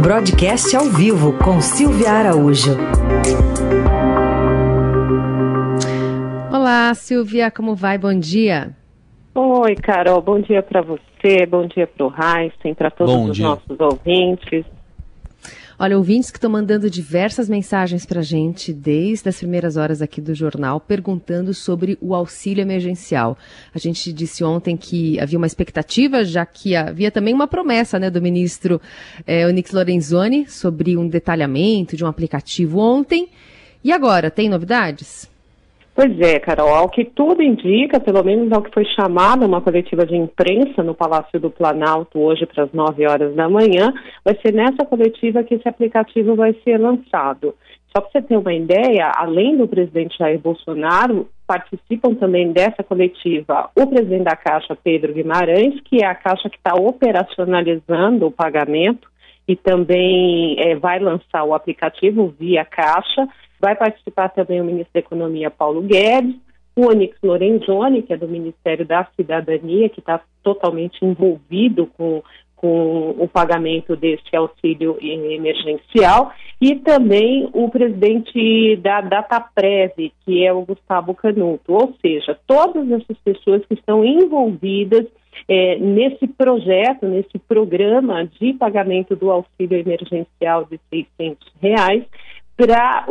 Broadcast ao vivo com Silvia Araújo. Olá, Silvia, como vai? Bom dia. Oi, Carol, bom dia para você, bom dia para o Heisen, para todos bom os dia. nossos ouvintes. Olha, ouvintes que estão mandando diversas mensagens para a gente desde as primeiras horas aqui do jornal, perguntando sobre o auxílio emergencial. A gente disse ontem que havia uma expectativa, já que havia também uma promessa né, do ministro é, Onyx Lorenzoni sobre um detalhamento de um aplicativo ontem. E agora, tem novidades? Pois é, Carol, ao que tudo indica, pelo menos ao que foi chamada uma coletiva de imprensa no Palácio do Planalto hoje para as 9 horas da manhã, vai ser nessa coletiva que esse aplicativo vai ser lançado. Só para você ter uma ideia, além do presidente Jair Bolsonaro, participam também dessa coletiva o presidente da Caixa, Pedro Guimarães, que é a Caixa que está operacionalizando o pagamento e também é, vai lançar o aplicativo via Caixa. Vai participar também o ministro da Economia, Paulo Guedes, o Onyx Lorenzoni, que é do Ministério da Cidadania, que está totalmente envolvido com, com o pagamento deste auxílio emergencial, e também o presidente da Dataprev, que é o Gustavo Canuto. Ou seja, todas essas pessoas que estão envolvidas é, nesse projeto, nesse programa de pagamento do auxílio emergencial de 600 reais, para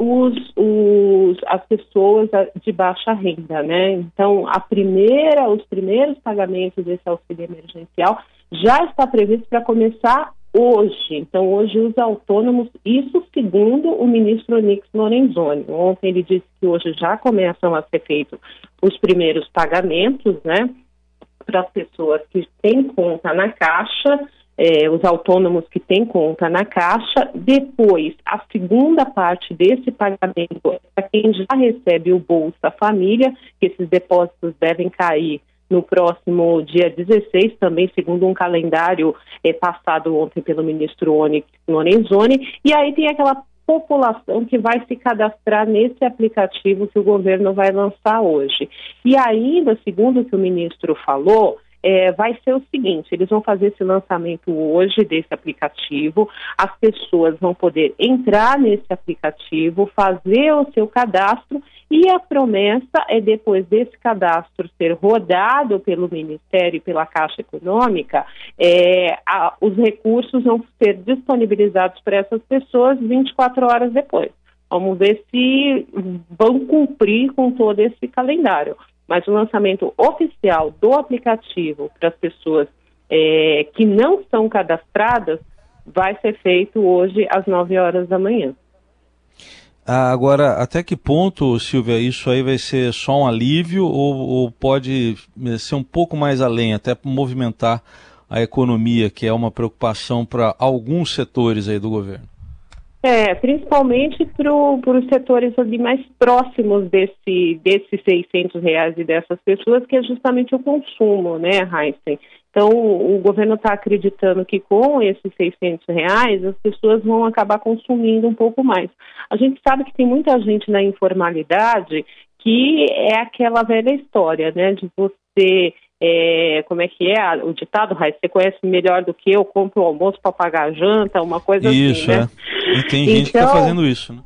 as pessoas de baixa renda, né? Então, a primeira, os primeiros pagamentos desse auxílio emergencial já está previsto para começar hoje. Então, hoje os autônomos, isso segundo o ministro Onix Lorenzoni. Ontem ele disse que hoje já começam a ser feitos os primeiros pagamentos, né? Para as pessoas que têm conta na Caixa é, os autônomos que têm conta na Caixa. Depois, a segunda parte desse pagamento é para quem já recebe o Bolsa Família, que esses depósitos devem cair no próximo dia 16, também segundo um calendário é, passado ontem pelo ministro Onyx Lorenzoni. E aí tem aquela população que vai se cadastrar nesse aplicativo que o governo vai lançar hoje. E ainda, segundo o que o ministro falou, é, vai ser o seguinte: eles vão fazer esse lançamento hoje desse aplicativo, as pessoas vão poder entrar nesse aplicativo, fazer o seu cadastro e a promessa é depois desse cadastro ser rodado pelo Ministério e pela Caixa Econômica, é, a, os recursos vão ser disponibilizados para essas pessoas 24 horas depois. Vamos ver se vão cumprir com todo esse calendário mas o lançamento oficial do aplicativo para as pessoas é, que não são cadastradas vai ser feito hoje às 9 horas da manhã. Ah, agora, até que ponto, Silvia, isso aí vai ser só um alívio ou, ou pode eh, ser um pouco mais além, até movimentar a economia, que é uma preocupação para alguns setores aí do governo? É, principalmente para os setores ali mais próximos desse, desses 600 reais e dessas pessoas, que é justamente o consumo, né, Heisen? Então, o governo está acreditando que com esses 600 reais as pessoas vão acabar consumindo um pouco mais. A gente sabe que tem muita gente na informalidade que é aquela velha história, né, de você é, como é que é o ditado, Raiz? Você conhece melhor do que eu, compro o almoço para pagar a janta, uma coisa isso, assim, né? É. E tem gente então, que está fazendo isso, né?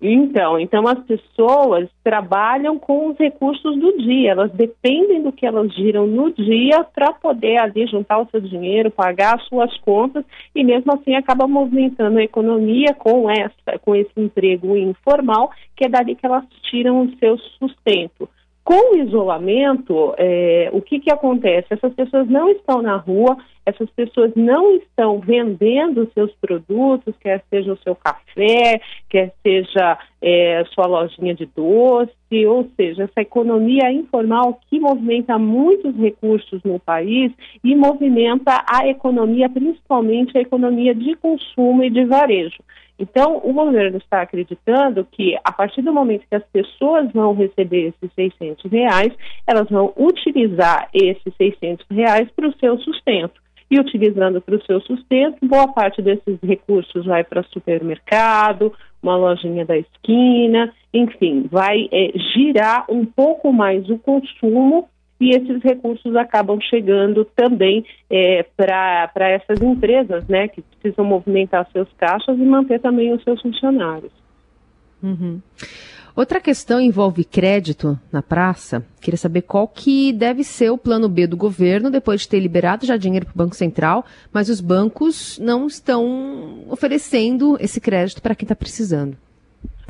Então, então as pessoas trabalham com os recursos do dia, elas dependem do que elas giram no dia para poder ali juntar o seu dinheiro, pagar as suas contas e mesmo assim acaba movimentando a economia com essa, com esse emprego informal, que é dali que elas tiram o seu sustento. Com o isolamento, é, o que, que acontece? Essas pessoas não estão na rua, essas pessoas não estão vendendo seus produtos, quer seja o seu café, quer seja é, sua lojinha de doce, ou seja, essa economia informal que movimenta muitos recursos no país e movimenta a economia, principalmente a economia de consumo e de varejo. Então, o governo está acreditando que, a partir do momento que as pessoas vão receber esses 600 reais, elas vão utilizar esses 600 reais para o seu sustento. E utilizando para o seu sustento, boa parte desses recursos vai para supermercado, uma lojinha da esquina, enfim, vai é, girar um pouco mais o consumo e esses recursos acabam chegando também é, para essas empresas, né, que precisam movimentar seus caixas e manter também os seus funcionários. Uhum. Outra questão envolve crédito na praça. Queria saber qual que deve ser o plano B do governo depois de ter liberado já dinheiro para o Banco Central, mas os bancos não estão oferecendo esse crédito para quem está precisando.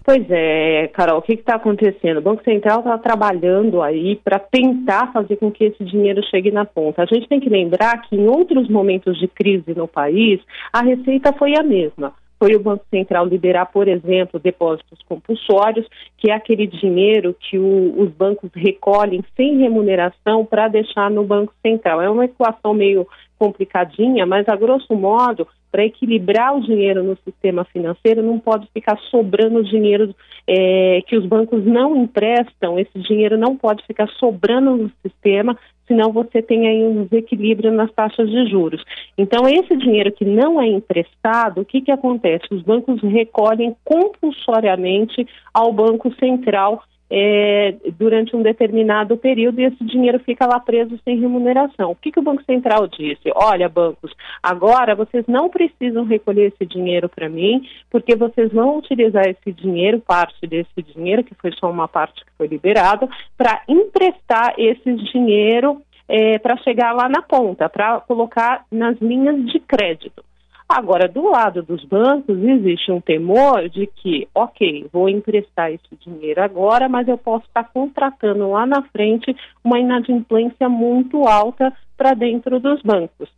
Pois é, Carol, o que está acontecendo? O Banco Central está trabalhando aí para tentar fazer com que esse dinheiro chegue na ponta. A gente tem que lembrar que em outros momentos de crise no país, a receita foi a mesma foi o Banco Central liberar, por exemplo, depósitos compulsórios, que é aquele dinheiro que o, os bancos recolhem sem remuneração para deixar no Banco Central. É uma equação meio complicadinha, mas a grosso modo, para equilibrar o dinheiro no sistema financeiro, não pode ficar sobrando dinheiro é, que os bancos não emprestam, esse dinheiro não pode ficar sobrando no sistema senão você tem aí um desequilíbrio nas taxas de juros. Então, esse dinheiro que não é emprestado, o que, que acontece? Os bancos recolhem compulsoriamente ao Banco Central é, durante um determinado período e esse dinheiro fica lá preso sem remuneração. O que, que o Banco Central disse? Olha, bancos, agora vocês não precisam recolher esse dinheiro para mim, porque vocês vão utilizar esse dinheiro, parte desse dinheiro, que foi só uma parte que foi liberada, para emprestar esse dinheiro é, para chegar lá na ponta, para colocar nas linhas de crédito. Agora, do lado dos bancos, existe um temor de que, ok, vou emprestar esse dinheiro agora, mas eu posso estar contratando lá na frente uma inadimplência muito alta para dentro dos bancos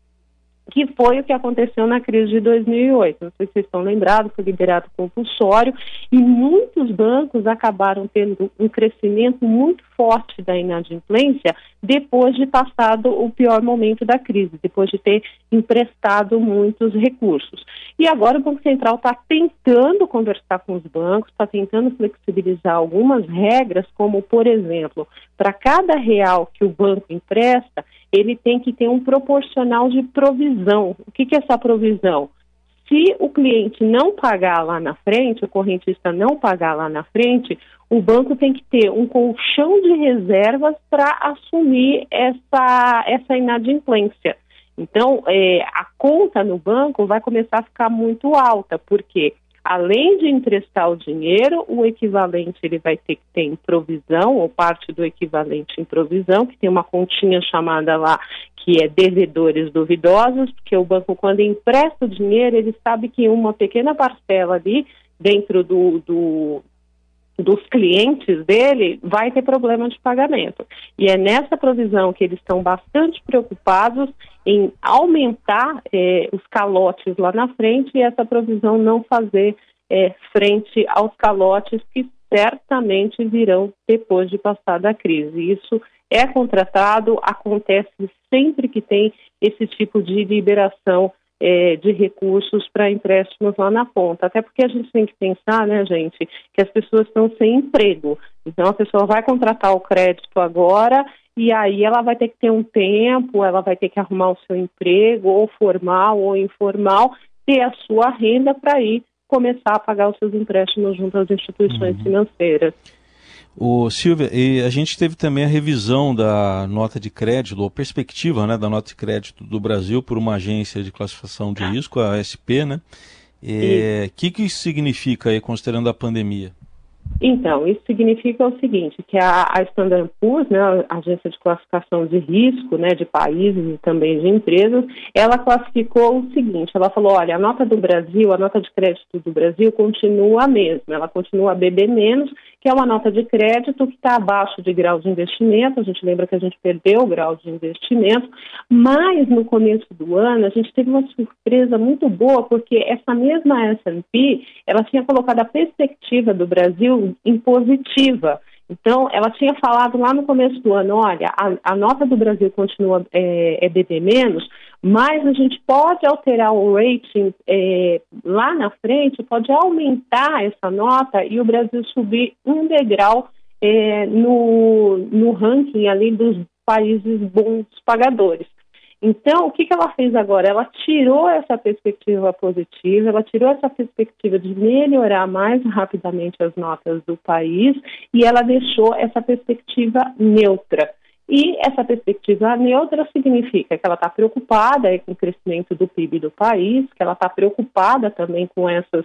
que foi o que aconteceu na crise de 2008. Não sei se vocês estão lembrados, foi liberado compulsório e muitos bancos acabaram tendo um crescimento muito forte da inadimplência depois de passado o pior momento da crise, depois de ter emprestado muitos recursos. E agora o Banco Central está tentando conversar com os bancos, está tentando flexibilizar algumas regras, como, por exemplo, para cada real que o banco empresta, ele tem que ter um proporcional de provisão. O que, que é essa provisão? Se o cliente não pagar lá na frente, o correntista não pagar lá na frente, o banco tem que ter um colchão de reservas para assumir essa, essa inadimplência. Então, é, a conta no banco vai começar a ficar muito alta, porque além de emprestar o dinheiro, o equivalente ele vai ter que ter em provisão, ou parte do equivalente em provisão, que tem uma continha chamada lá que é devedores duvidosos, porque o banco, quando empresta o dinheiro, ele sabe que uma pequena parcela ali, dentro do, do dos clientes dele vai ter problema de pagamento. E é nessa provisão que eles estão bastante preocupados em aumentar é, os calotes lá na frente e essa provisão não fazer é, frente aos calotes que certamente virão depois de passar da crise. Isso é contratado, acontece sempre que tem esse tipo de liberação é, de recursos para empréstimos lá na ponta. Até porque a gente tem que pensar, né, gente, que as pessoas estão sem emprego. Então a pessoa vai contratar o crédito agora e aí ela vai ter que ter um tempo, ela vai ter que arrumar o seu emprego, ou formal ou informal, ter a sua renda para ir começar a pagar os seus empréstimos junto às instituições uhum. financeiras. O Silvia, e a gente teve também a revisão da nota de crédito, ou perspectiva né, da nota de crédito do Brasil por uma agência de classificação de risco, a ASP, né? O é, que, que isso significa aí, considerando a pandemia? Então, isso significa o seguinte, que a, a Standard Poor's, né, a agência de classificação de risco, né, de países e também de empresas, ela classificou o seguinte, ela falou, olha, a nota do Brasil, a nota de crédito do Brasil continua a mesma, ela continua a BB menos, que é uma nota de crédito que está abaixo de grau de investimento, a gente lembra que a gente perdeu o grau de investimento, mas no começo do ano a gente teve uma surpresa muito boa, porque essa mesma S&P, ela tinha colocado a perspectiva do Brasil impositiva. Então, ela tinha falado lá no começo do ano, olha, a, a nota do Brasil continua é, é BB menos, mas a gente pode alterar o rating é, lá na frente, pode aumentar essa nota e o Brasil subir um degrau é, no, no ranking ali dos países bons pagadores. Então, o que, que ela fez agora? Ela tirou essa perspectiva positiva, ela tirou essa perspectiva de melhorar mais rapidamente as notas do país e ela deixou essa perspectiva neutra. E essa perspectiva neutra significa que ela está preocupada com o crescimento do PIB do país, que ela está preocupada também com essas,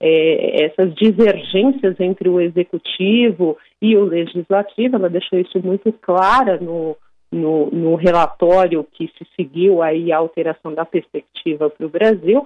é, essas divergências entre o executivo e o legislativo. Ela deixou isso muito clara no, no, no relatório que se seguiu aí a alteração da perspectiva para o Brasil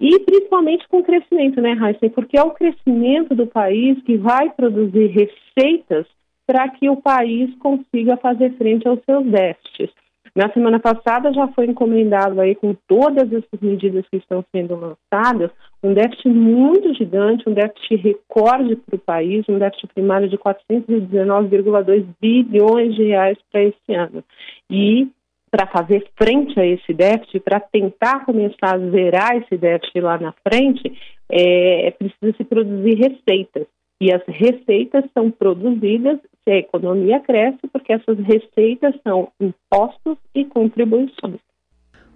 e principalmente com o crescimento, né, Heisen? Porque é o crescimento do país que vai produzir receitas para que o país consiga fazer frente aos seus déficits. Na semana passada já foi encomendado aí com todas essas medidas que estão sendo lançadas, um déficit muito gigante, um déficit recorde para o país, um déficit primário de 419,2 bilhões de reais para esse ano. E para fazer frente a esse déficit, para tentar começar a zerar esse déficit lá na frente, é, é preciso se produzir receitas. E as receitas são produzidas a economia cresce, porque essas receitas são impostos e contribuições.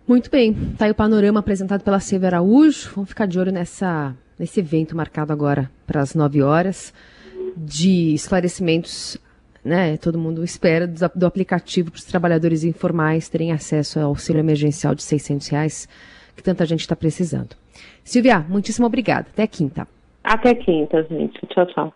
Muito bem, está aí o panorama apresentado pela Silvia Araújo. Vamos ficar de olho nessa, nesse evento marcado agora para as 9 horas de esclarecimentos. Né, todo mundo espera do, do aplicativo para os trabalhadores informais terem acesso ao auxílio emergencial de 600 reais que tanta gente está precisando. Silvia, muitíssimo obrigada. Até quinta. Até quinta, gente. Tchau, tchau.